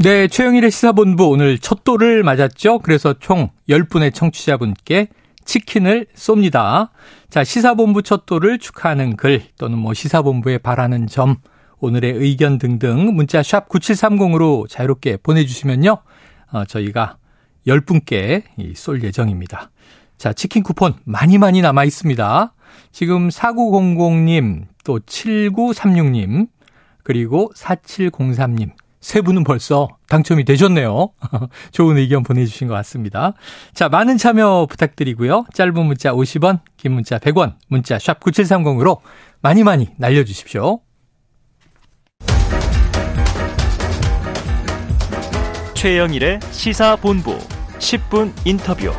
네, 최영일의 시사본부 오늘 첫 돌을 맞았죠. 그래서 총 10분의 청취자분께 치킨을 쏩니다. 자, 시사본부 첫 돌을 축하하는 글 또는 뭐 시사본부에 바라는 점, 오늘의 의견 등등 문자 샵 9730으로 자유롭게 보내주시면요. 어, 저희가 10분께 쏠 예정입니다. 자, 치킨 쿠폰 많이 많이 남아 있습니다. 지금 4900님, 또 7936님, 그리고 4703님, 세 분은 벌써 당첨이 되셨네요. 좋은 의견 보내주신 것 같습니다. 자, 많은 참여 부탁드리고요. 짧은 문자 50원, 긴 문자 100원, 문자 샵 9730으로 많이 많이 날려주십시오. 최영일의 시사본부 10분 인터뷰.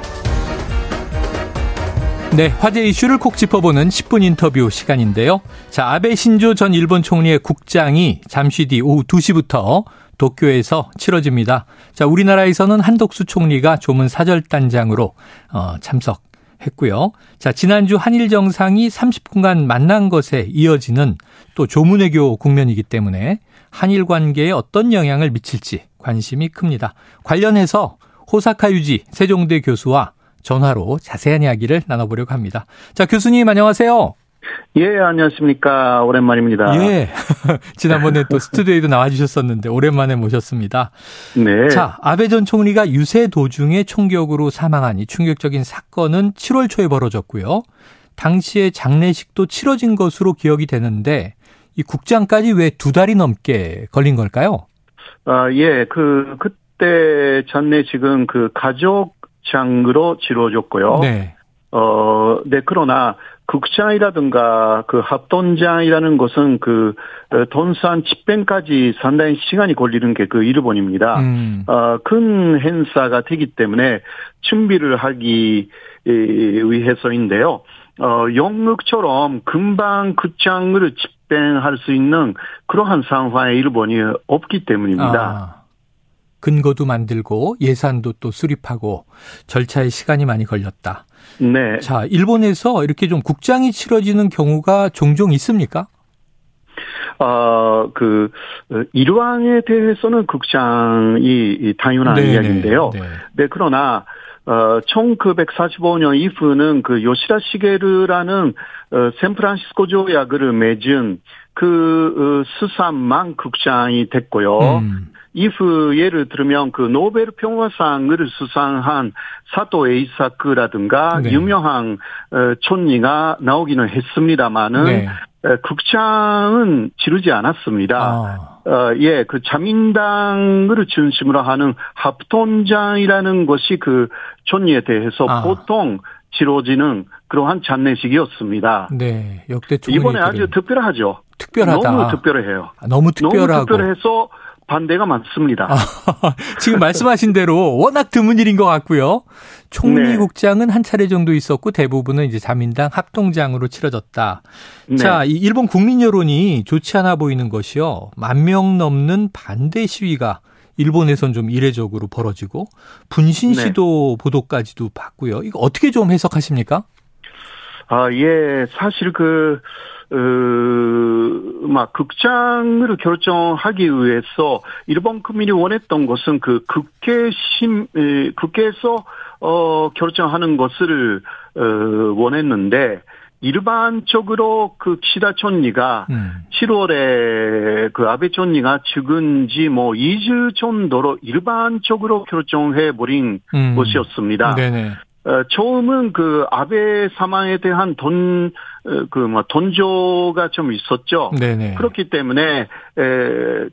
네, 화제 이슈를 콕 짚어보는 10분 인터뷰 시간인데요. 자, 아베 신조 전 일본 총리의 국장이 잠시 뒤 오후 2시부터 도쿄에서 치러집니다. 자, 우리나라에서는 한덕수 총리가 조문 사절단장으로 어, 참석 했고요. 자, 지난주 한일 정상이 30분간 만난 것에 이어지는 또 조문외교 국면이기 때문에 한일 관계에 어떤 영향을 미칠지 관심이 큽니다. 관련해서 호사카 유지 세종대 교수와 전화로 자세한 이야기를 나눠보려고 합니다. 자, 교수님 안녕하세요. 예, 안녕하십니까. 오랜만입니다. 예. 지난번에 또 스튜디오에도 나와주셨었는데 오랜만에 모셨습니다. 네. 자, 아베 전 총리가 유세 도중에 총격으로 사망한 이 충격적인 사건은 7월 초에 벌어졌고요. 당시에 장례식도 치러진 것으로 기억이 되는데 이 국장까지 왜 두 달이 넘게 걸린 걸까요? 아, 예. 그, 그때 장례식은 그 가족 장으로 치러졌고요. 네. 어, 네, 그러나 극장이라든가 그 합동장이라는 것은 그 어, 돈산 집행까지 상당히 시간이 걸리는 게 그 일본입니다. 음. 어, 큰 행사가 되기 때문에 준비를 하기 위해서인데요. 어, 영국처럼 금방 극장을 집행할 수 있는 그러한 상황에 일본이 없기 때문입니다. 아, 근거도 만들고 예산도 또 수립하고 절차에 시간이 많이 걸렸다. 네. 자, 일본에서 이렇게 좀 국장이 치러지는 경우가 종종 있습니까? 어, 그, 일왕에 대해서는 극장이 당연한 네네, 이야기인데요. 네. 네, 그러나, 어, 1945년 이후는 그 요시라 시게르라는 어, 샌프란시스코 조약을 맺은 그 어, 수산만 극장이 됐고요. 음. 이후 예를 들면 그 노벨 평화상을 수상한 사토 에이사크라든가 네. 유명한 어, 촌리가 나오기는 했습니다만은 네. 에, 극장은 치르지 않았습니다. 아, 어, 예, 그 자민당을 중심으로 하는 합동장이라는 것이 그 촌리에 대해서 아. 보통 치러지는 그러한 장례식이었습니다. 네. 역대 이번에 아주 특별하죠. 특별하다. 너무 특별해요. 아, 너무 특별하고. 너무 특별해서 반대가 많습니다. 아, 지금 말씀하신 대로 워낙 드문 일인 것 같고요. 총리국장은 한 차례 정도 있었고 대부분은 이제 자민당 합동장으로 치러졌다. 네. 자, 이 일본 국민 여론이 좋지 않아 보이는 것이요. 만 명 넘는 반대 시위가 일본에선 좀 이례적으로 벌어지고 분신 네. 시도 보도까지도 봤고요. 이거 어떻게 좀 해석하십니까? 아, 예, 사실 그, 어, 막, 극장을 결정하기 위해서 일본 국민이 원했던 것은 그 국회 심, 에, 국회에서, 어, 결정하는 것을, 어, 원했는데, 일반적으로 그 키시다 총리가 음. 7월에 그 아베 총리가 죽은 지 뭐 2주 정도로 일반적으로 결정해 버린 음. 것이었습니다. 네네. 어, 처음은 그 아베 사망에 대한 돈, 어, 그, 뭐, 돈조가 좀 있었죠. 네네. 그렇기 때문에, 에,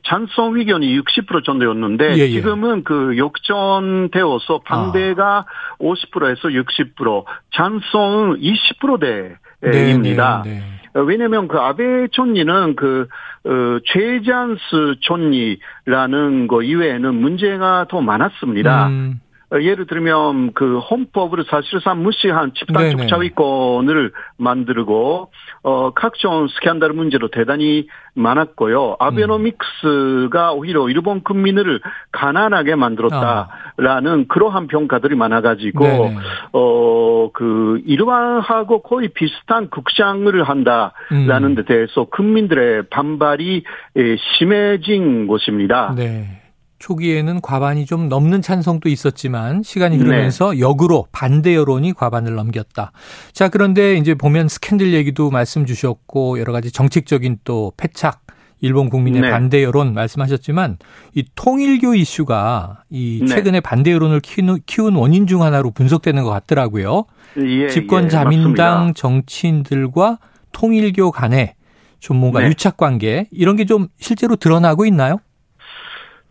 찬성 의견이 60% 정도였는데, 예, 예. 지금은 그 역전되어서 반대가 50%에서 60%, 찬성은 20%대입니다. 네네. 네. 어, 왜냐면 그 아베 총리는 그, 어, 최장수 총리라는 거 이외에는 문제가 더 많았습니다. 음. 어, 예를 들면 그 헌법을 사실상 무시한. 집단적 자위권을 만들고 어 각종 스캔들 문제로 대단히 많았고요. 아베노믹스가 오히려 일본 국민을 가난하게 만들었다라는 그러한 평가들이 많아가지고 아. 네네. 어그 일반하고 거의 비슷한 극장을 한다라는 음. 데 대해서 국민들의 반발이 예, 심해진 것입니다. 네. 초기에는 과반이 좀 넘는 찬성도 있었지만 시간이 흐르면서 네. 역으로 반대 여론이 과반을 넘겼다. 자, 그런데 이제 보면 스캔들 얘기도 말씀 주셨고 여러 가지 정책적인 또 패착 일본 국민의 네. 반대 여론 말씀하셨지만 이 통일교 이슈가 이 네. 최근에 네. 반대 여론을 키운, 원인 중 하나로 분석되는 것 같더라고요. 예, 집권 예, 자민당 예, 정치인들과 통일교 간에 좀 뭔가 네. 유착 관계 이런 게 좀 실제로 드러나고 있나요?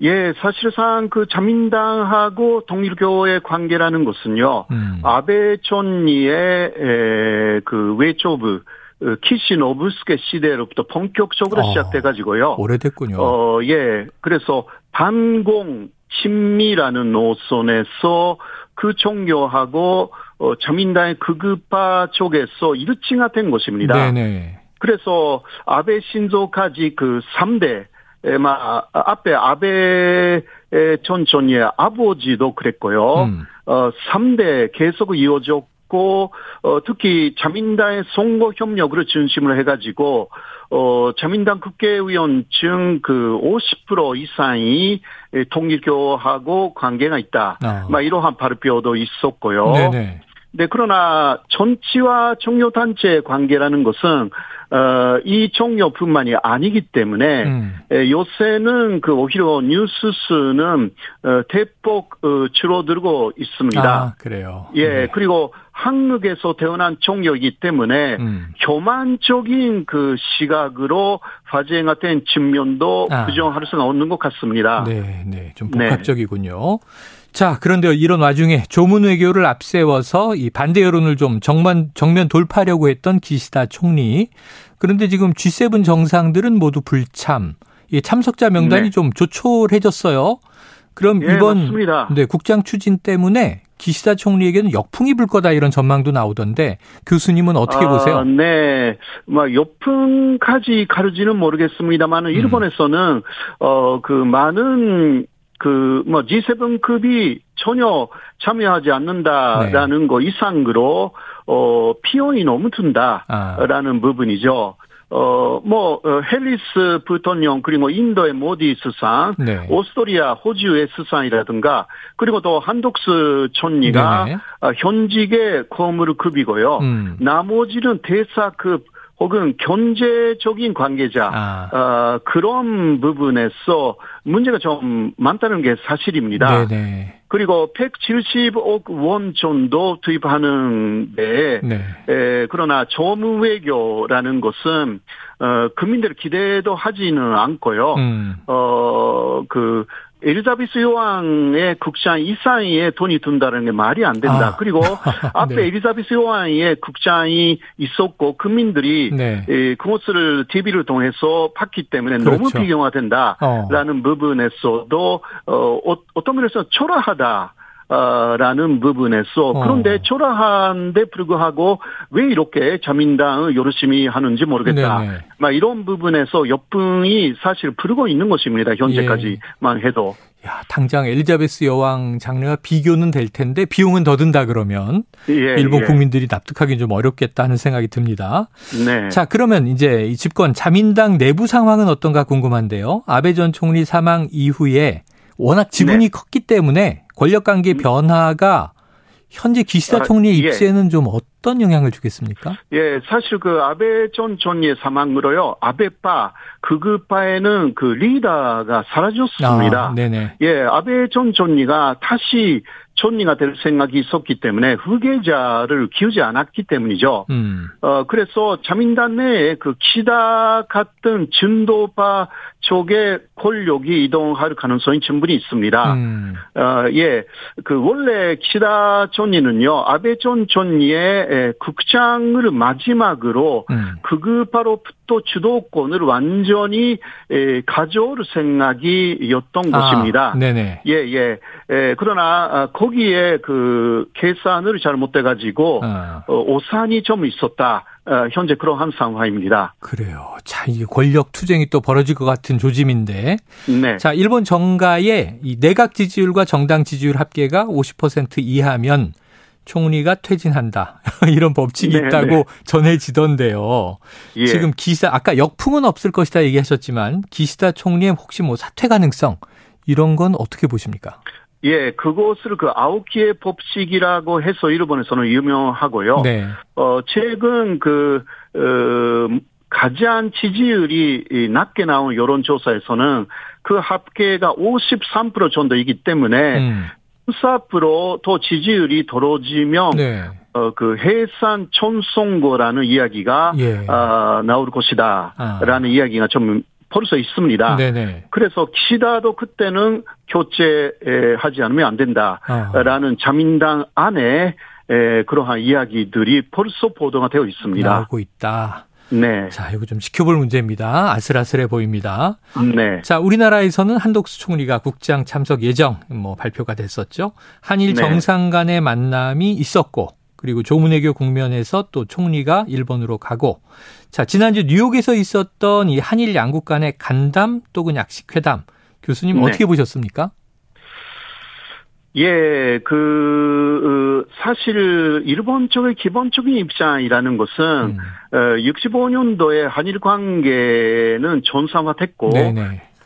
예, 사실상 그 자민당하고 통일교의 관계라는 것은요, 음. 아베 촌리의 그 외초부 어, 키시 노부스케 시대로부터 본격적으로 어, 시작돼가지고요. 오래됐군요. 어, 예. 그래서 반공 친미라는 노선에서 그 종교하고 어, 자민당의 극우파 쪽에서 일치가 된 것입니다. 네네. 그래서 아베 신조까지 그 3대 마 앞에 아베 전 전의 아버지도 그랬고요. 음. 어 3대 계속 이어졌고 어, 특히 자민당의 선거 협력으로 중심으로 해 가지고 어, 자민당 국회의원층 그50% 이상이 통일교하고 관계가 있다. 아. 막 이러한 발표도 있었고요. 네네. 네, 그러나 정치와 종교단체의 관계라는 것은 어, 이 종료뿐만이 아니기 때문에 음. 에, 요새는 그 오히려 뉴스 수는 어, 대폭 어, 줄어들고 있습니다. 아, 그래요. 예, 네. 그리고 한국에서 태어난 종교이기 때문에 음. 교만적인 그 시각으로 화제가 된 측면도 아. 부정할 수가 없는 것 같습니다. 네, 네, 좀 복합적이군요. 네. 자, 그런데 이런 와중에 조문 외교를 앞세워서 이 반대 여론을 좀 정면, 정면 돌파하려고 했던 기시다 총리. 그런데 지금 G7 정상들은 모두 불참. 이 참석자 명단이 네. 좀 조촐해졌어요. 그럼 네, 이번 맞습니다. 네, 국장 추진 때문에 기시다 총리에게는 역풍이 불 거다 이런 전망도 나오던데 교수님은 어떻게 아, 보세요? 네, 뭐 역풍까지 가르지는 모르겠습니다만은 음. 일본에서는 어그 많은 그 뭐 G7급이 전혀 참여하지 않는다라는 네. 거 이상으로 어 비용이 너무 든다라는 아. 부분이죠. 어, 뭐, 어, 해리스 부통령, 그리고 인도의 모디 수상, 네. 오스트리아, 호주의 수상이라든가, 그리고 또 한덕수 총리가 어, 현직의 거물급이고요. 음. 나머지는 대사급, 혹은 경제적인 관계자 아. 어, 그런 부분에서 문제가 좀 많다는 게 사실입니다. 네네. 그리고 170억 원 정도 투입하는데 네. 에, 그러나 조무외교라는 것은 어, 국민들 기대도 하지는 않고요. 음. 어그 엘리자베스 여왕의 국장 이상의 돈이 든다는 게 말이 안 된다. 아. 그리고 앞에 네. 엘리자베스 여왕의 국장이 있었고 국민들이 네. 그것을 TV를 통해서 봤기 때문에 그렇죠. 너무 비경화된다라는 어. 부분에서도 어, 어, 어떤 면에서 초라하다. 라는 부분에서 어. 그런데 초라한데 불구하고 왜 이렇게 자민당을 열심히 하는지 모르겠다. 네네. 막 이런 부분에서 역풍이 사실 부르고 있는 것입니다. 현재까지만 예. 해도. 야, 당장 엘리자베스 여왕 장례가 비교는 될 텐데 비용은 더 든다 그러면 예, 일본 예. 국민들이 납득하기 좀 어렵겠다 는 생각이 듭니다. 네. 자, 그러면 이제 이 집권 자민당 내부 상황은 어떤가 궁금한데요. 아베 전 총리 사망 이후에 워낙 지분이 네. 컸기 때문에 권력 관계 음. 변화가 현재 기시다 아, 총리의 예. 입세에는 좀 어떤 영향을 주겠습니까? 예, 사실 그 아베 전 총리의 사망으로요, 아베파, 극우파에는 그 리더가 사라졌습니다. 아, 네네. 예, 아베 전 총리가 다시 총리가 될 생각이 있었기 때문에 후계자를 키우지 않았기 때문이죠. 음. 어, 그래서 자민당 내에 그 키다 같은 진도파 쪽에 권력이 이동할 가능성이 충분히 있습니다. 음. 어, 예. 그 원래 키다 총리는요, 아베 전 총리의 국장을 마지막으로 음. 극우파로부터 주도권을 완전히 가져올 생각이었던 아, 것입니다. 네네. 예, 예. 에, 그러나 아, 거기에 그 계산을 잘못돼 가지고 아. 어. 오산이 좀 있었다. 어, 현재 그러한 상황입니다. 그래요. 자, 이게 권력 투쟁이 또 벌어질 것 같은 조짐인데. 네. 자, 일본 정가의 이 내각 지지율과 정당 지지율 합계가 50% 이하면 총리가 퇴진한다. 이런 법칙이 네, 있다고 네. 전해지던데요. 예. 지금 기사 아까 역풍은 없을 것이다 얘기하셨지만 기시다 총리의 혹시 뭐 사퇴 가능성 이런 건 어떻게 보십니까? 예, 그것을 그 아오키의 법칙이라고 해서 일본에서는 유명하고요. 네. 어, 최근 그, 어, 가장 지지율이 낮게 나온 여론조사에서는 그 합계가 53% 정도이기 때문에 음. 14%더 지지율이 떨어지면 네. 어, 그 해산 촌송고라는 이야기가 예. 어, 나올 것이다라는 아. 이야기가 좀 벌써 있습니다. 네네. 그래서 기시다도 그때는 교체하지 않으면 안 된다라는 아. 자민당 안에 에, 그러한 이야기들이 벌써 보도가 되어 있습니다. 나오고 있다. 네. 자, 이거 좀 지켜볼 문제입니다. 아슬아슬해 보입니다. 네. 자, 우리나라에서는 한독수 총리가 국장 참석 예정 뭐 발표가 됐었죠. 한일 네. 정상 간의 만남이 있었고 그리고 조문회교 국면에서 또 총리가 일본으로 가고 자, 지난주 뉴욕에서 있었던 이 한일 양국 간의 간담 또는 약식 회담 교수님 네. 어떻게 보셨습니까? 예, 그 사실 일본 쪽의 기본적인 입장이라는 것은 음. 65년도에 한일 관계는 전상화됐고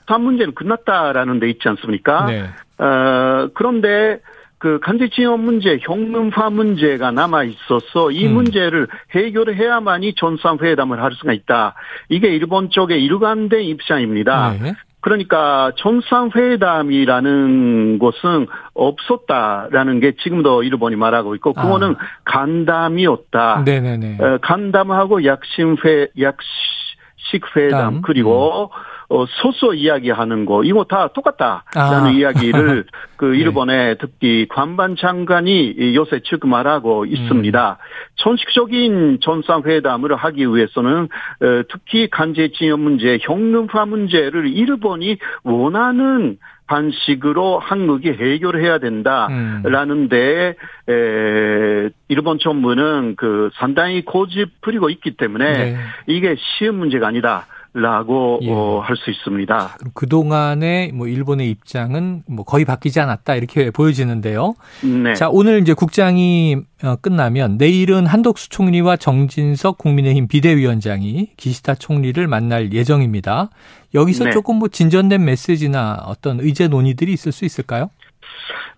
한 문제는 끝났다라는 데 있지 않습니까? 네. 어, 그런데 그 간제지원 문제, 형능화 문제가 남아 있어서 이 음. 문제를 해결을 해야만이 전상회담을 할 수가 있다. 이게 일본 쪽의 일관된 입장입니다. 네. 그러니까 정상회담이라는 것은 없었다라는 게 지금도 일본이 말하고 있고 그거는 아. 간담이었다. 네네네. 간담하고 약심회 약식회담 그리고 음. 어, 소소 이야기하는 거 이거 다 똑같다라는 아. 이야기를 그 네. 일본의 특히 관반 장관이 요새 즉 말하고 있습니다. 음. 전식적인 전상회담을 하기 위해서는 어, 특히 간제지역 문제, 형능화 문제를 일본이 원하는 방식으로 한국이 해결해야 된다라는데 음. 에, 일본 정부는 그 상당히 고집 부리고 있기 때문에 네. 이게 쉬운 문제가 아니다. 라고 예. 어, 할 수 있습니다. 그 동안의 뭐 일본의 입장은 뭐 거의 바뀌지 않았다 이렇게 보여지는데요. 네. 자 오늘 이제 국장이 어, 끝나면 내일은 한덕수 총리와 정진석 국민의힘 비대위원장이 기시다 총리를 만날 예정입니다. 여기서 네. 조금 뭐 진전된 메시지나 어떤 의제 논의들이 있을 수 있을까요?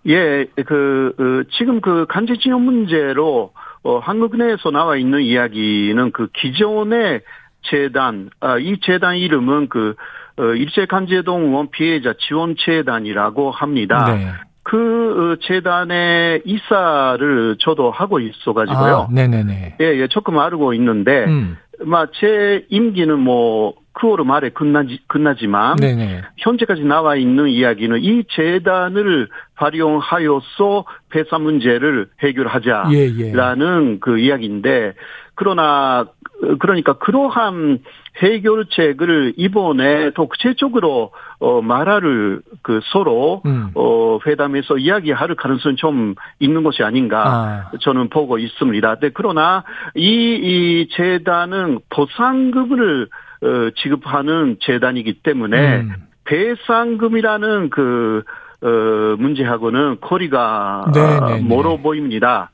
예, 그 어, 지금 그 간제지원 문제로 어, 한국 내에서 나와 있는 이야기는 그 기존의 재단, 아, 이 재단 이름은 그, 어, 일제간제동 의원 피해자 지원재단이라고 합니다. 네. 그 어, 재단의 이사를 저도 하고 있어가지고요. 아, 네네네. 예, 예, 조금 알고 있는데, 음. 제 임기는 뭐, 9월 말에 끝나지, 끝나지만, 네네. 현재까지 나와 있는 이야기는 이 재단을 활용하여서 폐사 문제를 해결하자라는 예, 예. 그 이야기인데, 그러나 그러니까 그러한 해결책을 이번에 더 구체적으로 어 말하를 그 서로 음. 어 회담에서 이야기할 가능성이 좀 있는 것이 아닌가 아. 저는 보고 있습니다. 네, 그러나 이, 이 재단은 보상금을 어 지급하는 재단이기 때문에 음. 배상금이라는 그 어, 문제하고는 거리가 네, 네, 네. 멀어 보입니다.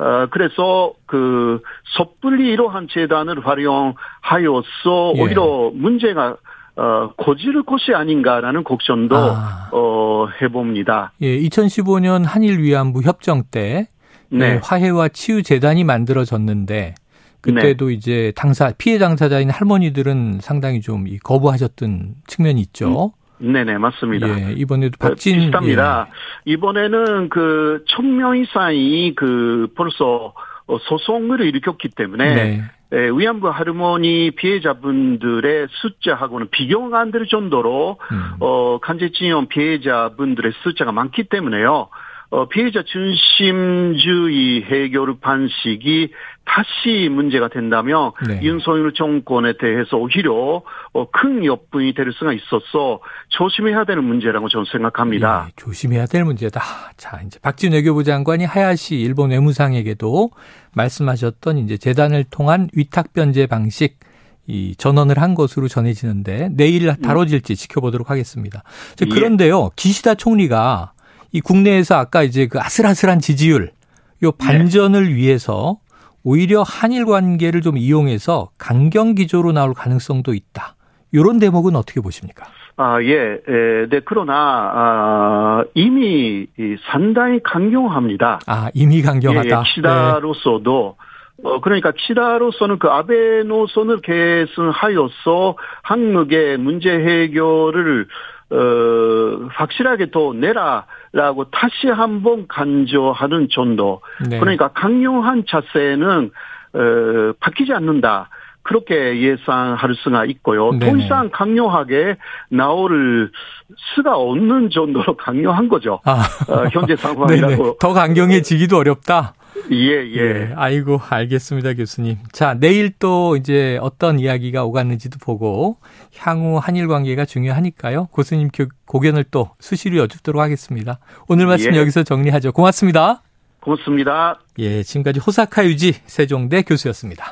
어, 그래서 그 섣불리 이러한 재단을 활용하여서 예. 오히려 문제가 어, 고지를 것이 아닌가라는 걱정도 아. 어, 해봅니다. 예, 2015년 한일 위안부 협정 때 네. 네. 화해와 치유 재단이 만들어졌는데 그때도 네. 이제 당사 피해 당사자인 할머니들은 상당히 좀 거부하셨던 측면이 있죠. 음. 네네 맞습니다. 예, 이번에도 어, 박진 비슷합니다. 예. 이번에는 그 천명 이상이 그 벌써 어, 소송을 일으켰기 때문에 네. 예, 위안부 할머니 피해자분들의 숫자하고는 비교가 안 될 정도로 음. 어 간제징용 피해자분들의 숫자가 많기 때문에요. 어, 피해자 중심주의 해결 방식이 다시 문제가 된다면 네. 윤석열 정권에 대해서 오히려 어, 큰 역분이 될 수가 있어서 조심해야 되는 문제라고 저는 생각합니다. 예, 조심해야 될 문제다. 자, 이제 박진 외교부 장관이 하야시 일본 외무상에게도 말씀하셨던 이제 재단을 통한 위탁 변제 방식 이 전원을 한 것으로 전해지는데 내일 다뤄질지 지켜보도록 하겠습니다. 예. 그런데요, 기시다 총리가 이 국내에서 아까 이제 그 아슬아슬한 지지율 요 반전을 네. 위해서 오히려 한일 관계를 좀 이용해서 강경 기조로 나올 가능성도 있다. 요런 대목은 어떻게 보십니까? 아, 예, 에, 네, 그러나, 아, 이미 상당히 강경합니다. 아, 이미 강경하다. 예, 예 키다로서도, 네. 어, 그러니까 키다로서는 그 아베 노선을 계승하여서 한국의 문제 해결을, 어, 확실하게 또 내라 라고 다시 한번 간조하는 정도. 네. 그러니까 강경한 자세는, 어, 바뀌지 않는다. 그렇게 예상할 수가 있고요. 네네. 더 이상 강요하게 나올 수가 없는 정도로 강요한 거죠. 아. 어, 현재 상황이라고. 더 강경해지기도 어렵다. 예, 예, 예. 아이고, 알겠습니다, 교수님. 자, 내일 또 이제 어떤 이야기가 오갔는지도 보고 향후 한일 관계가 중요하니까요. 교수님 고견을 또 수시로 여쭙도록 하겠습니다. 오늘 말씀 예. 여기서 정리하죠. 고맙습니다. 고맙습니다. 예, 지금까지 호사카 유지 세종대 교수였습니다.